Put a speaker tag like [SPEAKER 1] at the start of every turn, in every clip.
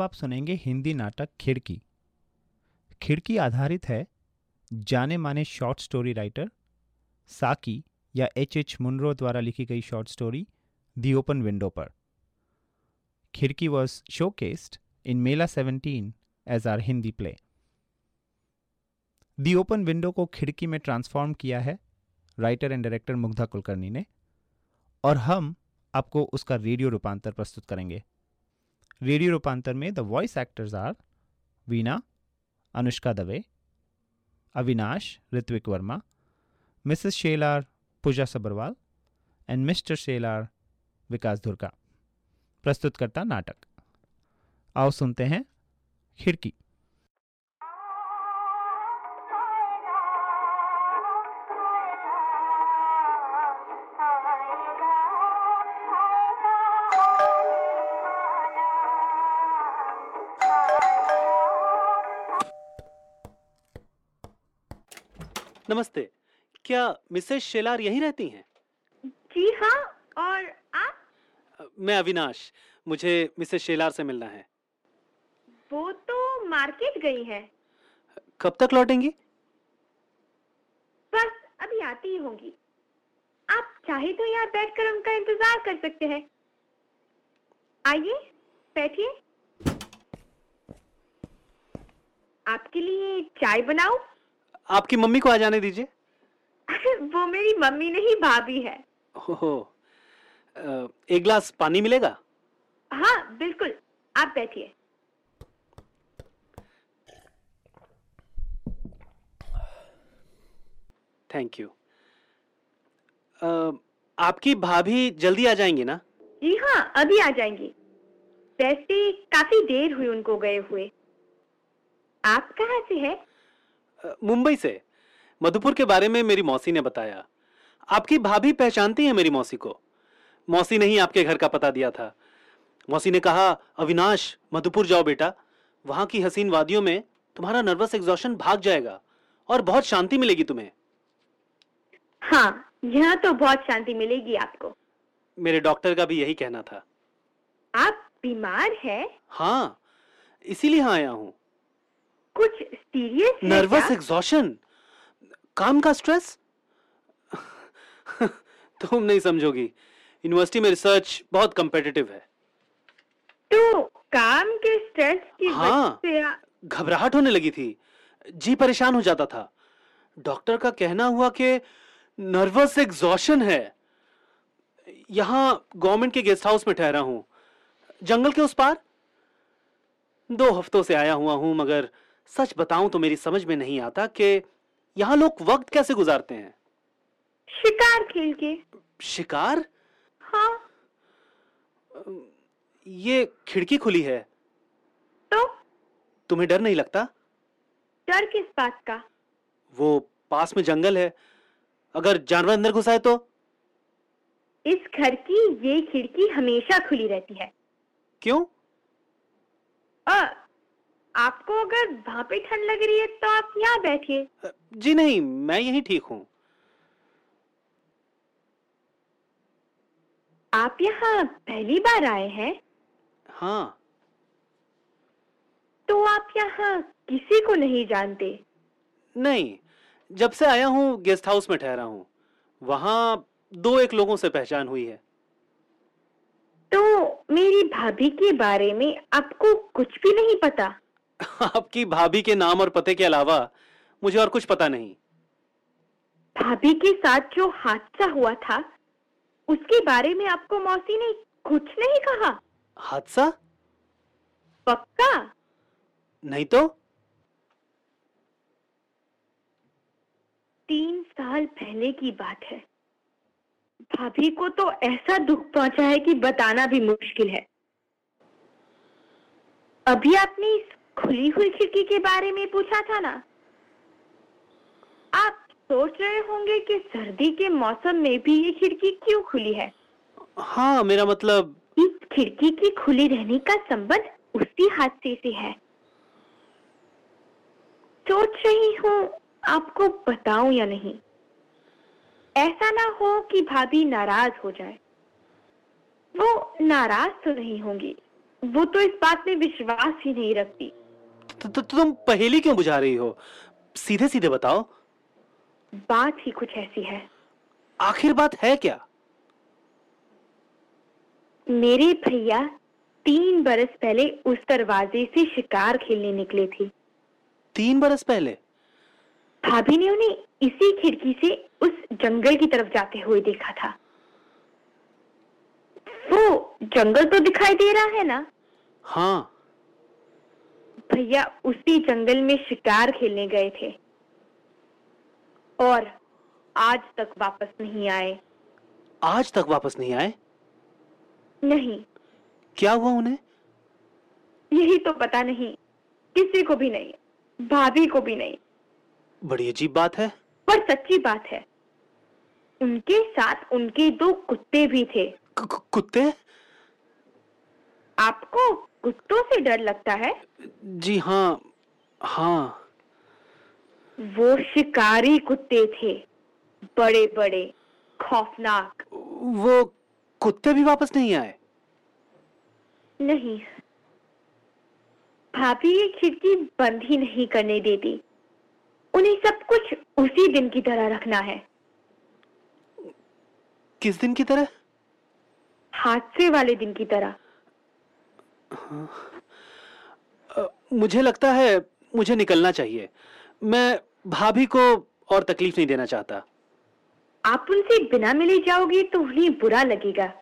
[SPEAKER 1] अब आप सुनेंगे हिंदी नाटक खिड़की। खिड़की आधारित है जाने माने शॉर्ट स्टोरी राइटर साकी या एच एच मुनरो द्वारा लिखी गई short story the open window पर। खिड़की वॉज़ शोकेस्ड इन मेला 17 age are Hindi play. The open window को खिड़की में ट्रांसफॉर्म किया है writer and director Mugdha Kulkarni ने और हम आपको उसका रेडियो रूपांतर प्रस्तुत करेंगे। रेडियो रूपांतर में the voice actors are Veena Anushka Dave Avinash Ritwik Verma Mrs Shelar Pooja Sabharwal and Mr Shelar Vikas Dhurka प्रस्तुत करता नाटक। आओ सुनते हैं खिड़की।
[SPEAKER 2] नमस्ते। क्या मिसेस शेलार यहीं रहती हैं?
[SPEAKER 3] जी हाँ और आप?
[SPEAKER 2] मैं अविनाश। मुझे मिसेस शेलार से मिलना है।
[SPEAKER 3] वो तो मार्केट गई है।
[SPEAKER 2] कब तक लौटेंगी?
[SPEAKER 3] बस अभी आती ही होंगी। आप चाहे तो यहाँ बैठकर उनका इंतज़ार कर सकते हैं। आइए बैठिए। आपके लिए चाय बनाऊँ?
[SPEAKER 2] आपकी मम्मी को आ जाने दीजिए।
[SPEAKER 3] वो मेरी मम्मी नहीं भाभी है।
[SPEAKER 2] ओहो। एक गिलास पानी मिलेगा?
[SPEAKER 3] हाँ बिल्कुल। आप बैठिए।
[SPEAKER 2] थैंक यू आपकी भाभी जल्दी आ जाएँगी ना?
[SPEAKER 3] जी हाँ अभी आ जाएँगी। वैसे काफ़ी देर हुई उनको गए हुए। आप कहाँ से है?
[SPEAKER 2] मुंबई से। मधुपुर के बारे में मेरी मौसी ने बताया। आपकी भाभी पहचानती है मेरी मौसी को? मौसी ने ही आपके घर का पता दिया था। मौसी ने कहा अविनाश मधुपुर जाओ बेटा। वहाँ की हसीन वादियों में तुम्हारा नर्वस एग्जॉशन भाग जाएगा और बहुत शांति मिलेगी तुम्हें।
[SPEAKER 3] हाँ यहाँ तो बहुत शांति मिलेगी आपको।
[SPEAKER 2] मेरे डॉक्टर का भी यही कहना था।
[SPEAKER 3] आप बीमार है?
[SPEAKER 2] हाँ इसीलिए यहाँ आया हूँ।
[SPEAKER 3] कुछ सीरियस
[SPEAKER 2] नर्वस एग्जॉशन काम का स्ट्रेस तुम नहीं समझोगी। यूनिवर्सिटी में रिसर्च बहुत कंपेटिटिव है।
[SPEAKER 3] तो काम के स्ट्रेस की
[SPEAKER 2] हाँ।
[SPEAKER 3] वजह से आ-
[SPEAKER 2] घबराहट होने लगी थी। जी परेशान हो जाता था। डॉक्टर का कहना हुआ कि नर्वस एग्जॉशन है। यहाँ गवर्नमेंट के गेस्ट हाउस में ठहरा हूँ। जंगल के उस पार? दो हफ्तों से आया हुआ हूँ मगर सच बताऊँ तो मेरी समझ में नहीं आता कि यहाँ लोग वक्त कैसे गुजारते हैं।
[SPEAKER 3] शिकार खेल के।
[SPEAKER 2] शिकार?
[SPEAKER 3] हाँ।
[SPEAKER 2] ये खिड़की खुली है।
[SPEAKER 3] तो?
[SPEAKER 2] तुम्हें डर नहीं लगता?
[SPEAKER 3] डर किस बात का?
[SPEAKER 2] वो पास में जंगल है। अगर जानवर अंदर घुस आए तो?
[SPEAKER 3] इस घर की ये खिड़की हमेशा खुली रहती है।
[SPEAKER 2] क्यों?
[SPEAKER 3] आ, आपको अगर वहाँ पे ठंड लग रही है तो आप यहाँ बैठिए।
[SPEAKER 2] जी नहीं मैं यही ठीक हूँ।
[SPEAKER 3] आप यहाँ पहली बार आए हैं?
[SPEAKER 2] हाँ।
[SPEAKER 3] तो आप यहाँ किसी को नहीं जानते?
[SPEAKER 2] नहीं जब से आया हूँ गेस्ट हाउस में ठहरा हूँ। वहाँ दो एक लोगों से पहचान हुई है।
[SPEAKER 3] तो मेरी भाभी के बारे में आपको कुछ भी नहीं पता?
[SPEAKER 2] आपकी भाभी के नाम और पते के अलावा मुझे और कुछ पता नहीं।
[SPEAKER 3] भाभी के साथ जो हादसा हुआ था उसके बारे में आपको मौसी ने कुछ नहीं कहा।
[SPEAKER 2] हादसा?
[SPEAKER 3] पक्का?
[SPEAKER 2] नहीं तो?
[SPEAKER 3] तीन साल पहले की बात है। भाभी को तो ऐसा दुख पहुँचा है कि बताना भी मुश्किल है। अभी आपने इस खुली हुई खिड़की के बारे में पूछा था ना? आप सोच रहे होंगे कि सर्दी के मौसम में भी ये खिड़की क्यों खुली है?
[SPEAKER 2] हाँ मेरा मतलब
[SPEAKER 3] इस खिड़की के खुले रहने का संबंध उसी हादसे से है। सोच रही हूँ आपको बताऊँ या नहीं? ऐसा ना हो कि भाभी नाराज़ हो जाए। वो नाराज़ तो नहीं होंगी। वो तो इस बात में विश्वास ही नहीं रखती।
[SPEAKER 2] तो, तो, तो तुम पहेली क्यों बुझा रही हो? सीधे सीधे बताओ।
[SPEAKER 3] बात ही कुछ ऐसी है।
[SPEAKER 2] आखिर बात है क्या?
[SPEAKER 3] मेरे भैया तीन बरस पहले उस दरवाजे से शिकार खेलने निकले थे।
[SPEAKER 2] तीन बरस पहले?
[SPEAKER 3] भाभी ने उन्हें इसी खिड़की से उस जंगल की तरफ़ जाते हुए देखा था। वो जंगल तो दिखाई दे रहा है ना?
[SPEAKER 2] हाँ।
[SPEAKER 3] भैया उसी जंगल में शिकार खेलने गए थे। और आज तक वापस नहीं आए।
[SPEAKER 2] आज तक वापस नहीं आए?
[SPEAKER 3] नहीं।
[SPEAKER 2] क्या हुआ उन्हें?
[SPEAKER 3] यही तो पता नहीं। किसी को भी नहीं भाभी को भी नहीं।
[SPEAKER 2] बड़ी अजीब बात है।
[SPEAKER 3] पर सच्ची बात है उनके साथ उनके दो कुत्ते भी थे।
[SPEAKER 2] कुत्ते
[SPEAKER 3] आपको कुत्तों से डर लगता है?
[SPEAKER 2] जी हाँ हाँ।
[SPEAKER 3] वो शिकारी कुत्ते थे बड़े बड़े खौफनाक।
[SPEAKER 2] वो कुत्ते भी वापस नहीं आए?
[SPEAKER 3] नहीं। भाभी ये खिड़की बंद ही नहीं करने देती। उन्हें सब कुछ उसी दिन की तरह रखना है।
[SPEAKER 2] किस दिन की तरह?
[SPEAKER 3] हादसे वाले दिन की तरह।
[SPEAKER 2] अ, मुझे लगता है मुझे निकलना चाहिए। मैं भाभी को और तकलीफ़ नहीं देना चाहता।
[SPEAKER 3] आप उनसे बिना मिले जाओगे तो उन्हें बुरा लगेगा।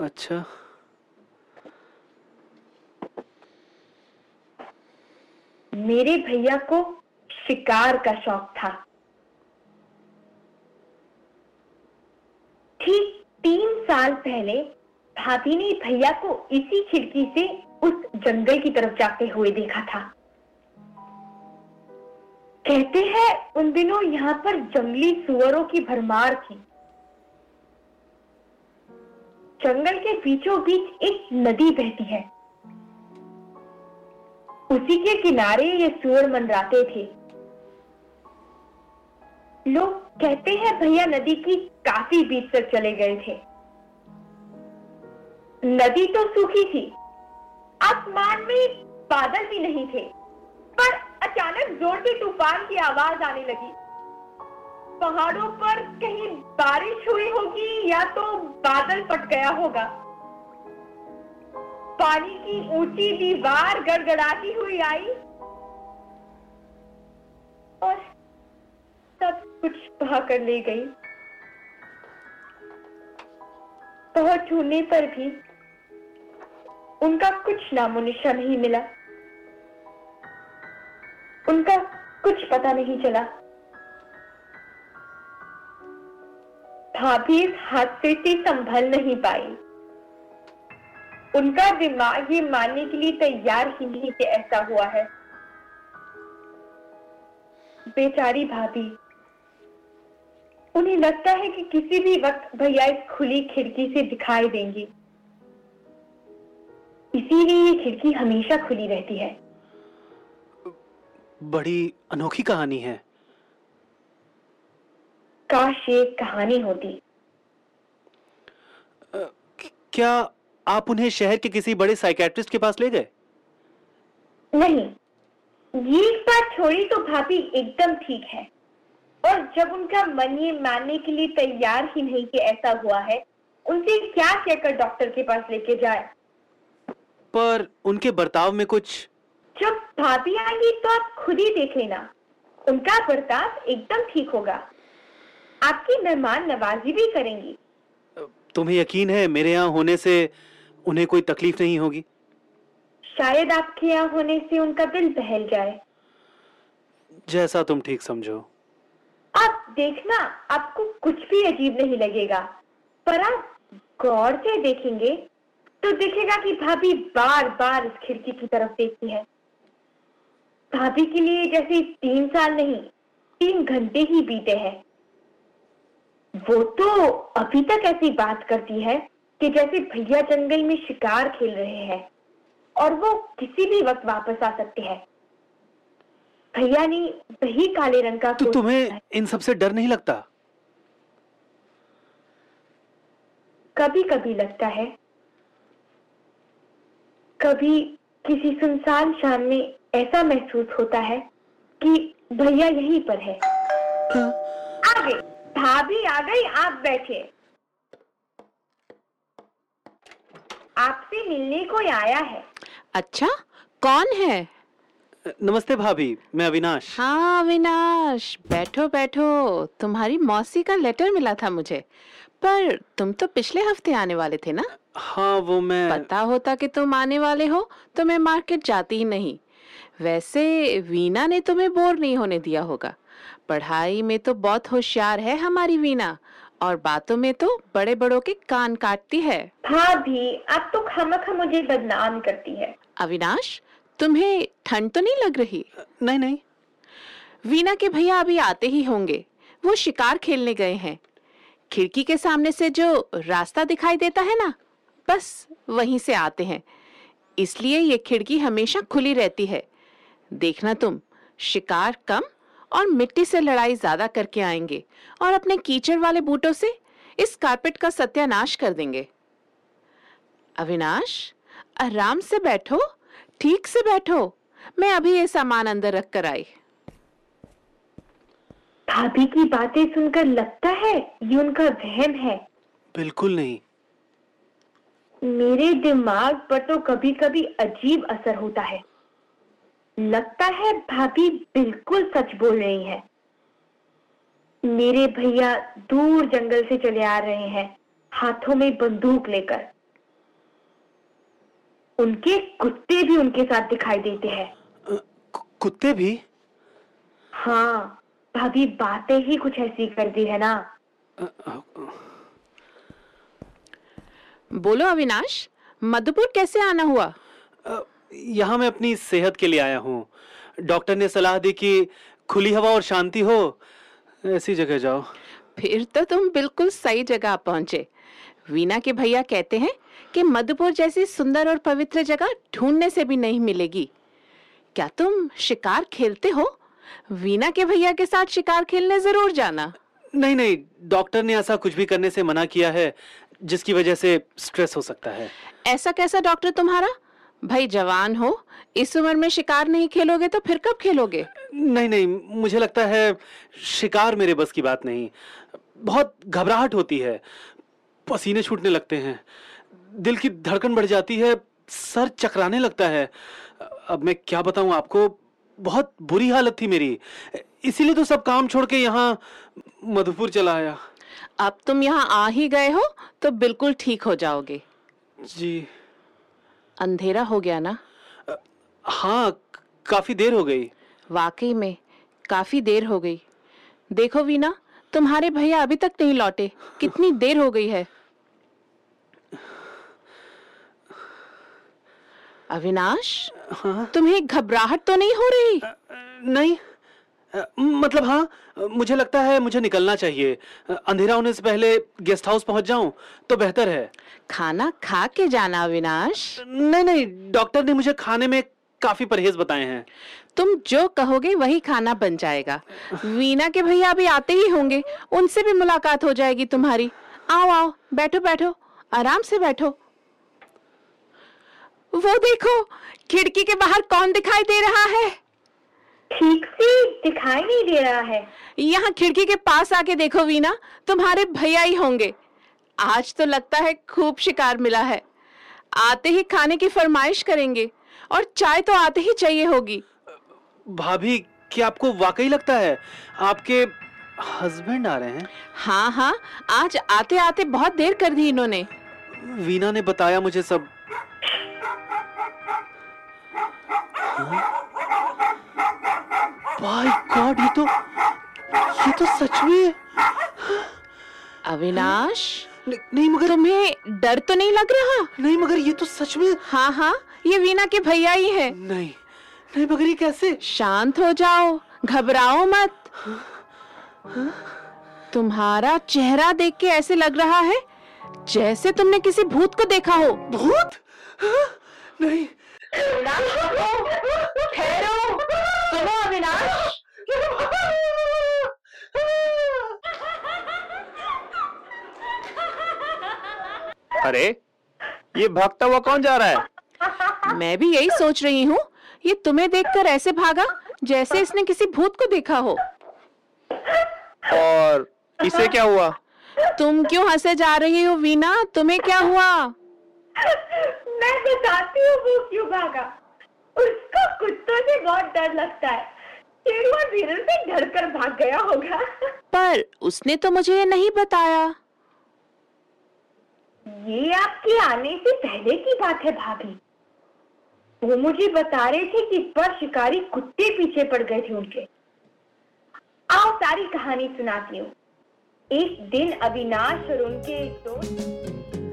[SPEAKER 2] अच्छा।
[SPEAKER 3] मेरे भैया को शिकार का शौक था। ठीक तीन साल पहले भाभी ने भैया को इसी खिड़की से उस जंगल की तरफ़ जाते हुए देखा था। कहते हैं उन दिनों यहाँ पर जंगली सुअरों की भरमार थी। जंगल के बीचों बीच एक नदी बहती है। उसी के किनारे ये सुअर मंडराते थे। लोग कहते हैं भैया नदी की काफ़ी बीच तक चले गए थे। नदी तो सूखी थी। आसमान में बादल भी नहीं थे, पर अचानक ज़ोर के तूफ़ान की आवाज़ आने लगी। पहाड़ों पर कहीं बारिश हुई होगी या तो बादल फट गया होगा। पानी की ऊँची दीवार गड़गड़ाती हुई आई और सब कुछ बहा कर ले गई। बहुत ढूँढने पर भी उनका कुछ नामो निशा नहीं मिला। उनका कुछ पता नहीं चला। भाभी हादसे से संभल नहीं पाई। उनका दिमाग ये मानने के लिए तैयार ही नहीं कि ऐसा हुआ है। बेचारी भाभी, उन्हें लगता है कि किसी भी वक्त भैया इस खुली खिड़की से दिखाई देंगी। इसीलिए ये खिड़की हमेशा खुली रहती है।
[SPEAKER 2] बड़ी अनोखी कहानी है।
[SPEAKER 3] काश ये कहानी होती।
[SPEAKER 2] क्या आप उन्हें शहर के किसी बड़े साइकेट्रिस्ट के पास ले गए?
[SPEAKER 3] नहीं। ये बात छोड़ी तो भाभी एकदम ठीक है। और जब उनका मन ये मानने के लिए तैयार ही नहीं कि ऐसा हुआ है उनसे क्या कहकर डॉक्टर के पास लेके जाए?
[SPEAKER 2] पर उनके बर्ताव में कुछ?
[SPEAKER 3] जब भाभी आएँगी तो आप खुद ही देख लेना। उनका बर्ताव एकदम ठीक होगा। आपकी मेहमान नवाजी भी करेंगी।
[SPEAKER 2] तुम्हें यकीन है मेरे यहाँ होने से उन्हें कोई तकलीफ़ नहीं होगी?
[SPEAKER 3] शायद आपके यहाँ होने से उनका दिल बहल जाए।
[SPEAKER 2] जैसा तुम ठीक समझो।
[SPEAKER 3] आप देखना आपको कुछ भी अजीब नहीं लगेगा। पर आप गौर से देखेंगे तो देखेगा कि भाभी बार बार इस खिड़की की तरफ़ देखती है। भाभी के लिए जैसे तीन साल नहीं तीन घंटे ही बीते हैं। वो तो अभी तक ऐसी बात करती है कि जैसे भैया जंगल में शिकार खेल रहे हैं और वो किसी भी वक्त वापस आ सकते हैं। भैया ने वही काले रंग का
[SPEAKER 2] तो तुम्हें इन सबसे डर नहीं लगता?
[SPEAKER 3] कभी कभी लगता है। कभी किसी सुनसान शाम में ऐसा महसूस होता है कि भैया यहीं पर है। आ गई भाभी आ गई आप बैठे। आपसे मिलने कोई आया है।
[SPEAKER 4] अच्छा कौन है?
[SPEAKER 2] नमस्ते भाभी मैं अविनाश।
[SPEAKER 4] हाँ अविनाश। बैठो बैठो। तुम्हारी मौसी का लेटर मिला था मुझे। पर तुम तो पिछले हफ़्ते आने वाले थे ना?
[SPEAKER 2] हाँ वो मैं
[SPEAKER 4] पता होता कि तुम आने वाले हो तो मैं मार्केट जाती ही नहीं। वैसे वीना ने तुम्हें बोर नहीं होने दिया होगा। पढ़ाई में तो बहुत होशियार है हमारी वीना और बातों में तो बड़े बड़ों के कान काटती है।
[SPEAKER 3] भाभी आप तो खामखा मुझे बदनाम करती है।
[SPEAKER 4] अविनाश तुम्हें ठंड तो नहीं लग रही?
[SPEAKER 2] नहीं नहीं।
[SPEAKER 4] वीना के भैया अभी आते ही होंगे। वो शिकार खेलने गए हैं। खिड़की के सामने से जो रास्ता दिखाई देता है ना, बस वहीं से आते हैं। इसलिए ये खिड़की हमेशा खुली रहती है। देखना तुम, शिकार कम और मिट्टी से लड़ाई ज़्यादा करके आएँगे और अपने कीचड़ वाले बूटों से इस कारपेट का सत्यानाश कर देंगे। अविनाश, आराम से बैठो, ठीक से बैठो। मैं अभी ये सामान अंदर रख कर आई।
[SPEAKER 3] भाभी की बातें सुनकर लगता है ये उनका वहम है।
[SPEAKER 2] बिल्कुल नहीं।
[SPEAKER 3] मेरे दिमाग पर तो कभी कभी अजीब असर होता है। लगता है भाभी बिल्कुल सच बोल रही है। मेरे भैया दूर जंगल से चले आ रहे हैं हाथों में बंदूक लेकर। उनके कुत्ते भी उनके साथ दिखाई देते हैं।
[SPEAKER 2] कुत्ते भी?
[SPEAKER 3] हाँ भाभी बातें ही कुछ ऐसी कर दी है ना।
[SPEAKER 4] बोलो अविनाश मधुपुर कैसे आना हुआ?
[SPEAKER 2] यहाँ मैं अपनी सेहत के लिए आया हूँ। डॉक्टर ने सलाह दी कि खुली हवा और शांति हो ऐसी जगह जाओ।
[SPEAKER 4] फिर तो तुम बिल्कुल सही जगह पहुँचे। वीना के भैया कहते हैं कि मधुपुर जैसी सुंदर और पवित्र जगह ढूँढने से भी नहीं मिलेगी। क्या तुम शिकार खेलते हो? वीना के भैया के साथ शिकार खेलने ज़रूर जाना।
[SPEAKER 2] नहीं नहीं डॉक्टर ने ऐसा कुछ भी करने से मना किया है जिसकी वजह से स्ट्रेस हो सकता है।
[SPEAKER 4] ऐसा कैसा डॉक्टर तुम्हारा? भाई जवान हो इस उम्र में शिकार नहीं खेलोगे तो फिर कब खेलोगे?
[SPEAKER 2] नहीं नहीं मुझे लगता है शिकार मेरे बस की बात नहीं। बहुत घबराहट होती है पसीने छूटने लगते हैं दिल की धड़कन बढ़ जाती है सर चकराने लगता है। अब मैं क्या बताऊँ आपको बहुत बुरी हालत थी मेरी। इसीलिए तो सब काम छोड़ के यहाँ मधुपुर चला आया।
[SPEAKER 4] अब तुम यहाँ आ ही गए हो तो बिल्कुल ठीक हो जाओगे।
[SPEAKER 2] जी।
[SPEAKER 4] अंधेरा हो गया ना?
[SPEAKER 2] हाँ काफ़ी देर हो गई।
[SPEAKER 4] वाकई में काफ़ी देर हो गई। देखो वीना तुम्हारे भैया अभी तक नहीं लौटे। कितनी देर हो गई है। अविनाश
[SPEAKER 2] हाँ?
[SPEAKER 4] तुम्हें घबराहट तो नहीं हो रही?
[SPEAKER 2] आ, नहीं। अ, मतलब हाँ मुझे लगता है मुझे निकलना चाहिए। अंधेरा होने से पहले गेस्ट हाउस पहुँच जाऊँ तो बेहतर है।
[SPEAKER 4] खाना खा के जाना अविनाश।
[SPEAKER 2] नहीं नहीं डॉक्टर ने मुझे खाने में काफ़ी परहेज बताए हैं।
[SPEAKER 4] तुम जो कहोगे वही खाना बन जाएगा। वीना के भैया अभी आते ही होंगे उनसे भी मुलाकात हो जाएगी तुम्हारी। आओ आओ बैठो बैठो आराम से बैठो। वो देखो खिड़की के बाहर कौन दिखाई दे रहा है?
[SPEAKER 3] ठीक से दिखाई नहीं दे रहा है।
[SPEAKER 4] यहाँ खिड़की के पास आके देखो वीना तुम्हारे भैया ही होंगे। आज तो लगता है खूब शिकार मिला है। आते ही खाने की फरमाइश करेंगे और चाय तो आते ही चाहिए होगी।
[SPEAKER 2] भाभी क्या आपको वाकई लगता है? आपके हस्बैंड आ रहे हैं।
[SPEAKER 4] हाँ हाँ आज आते आते बहुत देर कर दी इन्होंने।
[SPEAKER 2] वीना ने बताया मुझे सब। बाय गॉड ये तो ये तो सच में
[SPEAKER 4] अविनाश?
[SPEAKER 2] नहीं, नहीं मगर
[SPEAKER 4] तुम्हें डर तो नहीं लग रहा?
[SPEAKER 2] नहीं मगर ये तो सच में
[SPEAKER 4] हाँ हाँ ये वीना के भैया ही है।
[SPEAKER 2] नहीं नहीं मगर ये कैसे?
[SPEAKER 4] शांत हो जाओ घबराओ मत। तुम्हारा चेहरा देख के ऐसे लग रहा है जैसे तुमने किसी भूत को देखा हो।
[SPEAKER 2] भूत? हाँ? नहीं
[SPEAKER 3] ठहरो सुनो अविनाश
[SPEAKER 1] अरे ये भागता हुआ कौन जा रहा है?
[SPEAKER 4] मैं भी यही सोच रही हूँ। ये तुम्हें देखकर ऐसे भागा जैसे इसने किसी भूत को देखा हो।
[SPEAKER 5] और इसे क्या हुआ?
[SPEAKER 4] तुम क्यों हंसे जा रही हो वीना? तुम्हें क्या हुआ?
[SPEAKER 3] मैं बताती हूँ वो क्यों भागा। उसको कुत्तों से बहुत डर लगता है। शेरवा धीरे से डर कर भाग गया होगा।
[SPEAKER 4] पर उसने तो मुझे ये नहीं बताया।
[SPEAKER 3] ये आपके आने से पहले की बात है भाभी। वो मुझे बता रहे थे कि इस बार शिकारी कुत्ते पीछे पड़ गए थे उनके। आओ सारी कहानी सुनाती हूँ। एक दिन अविनाश और उनके दोस्त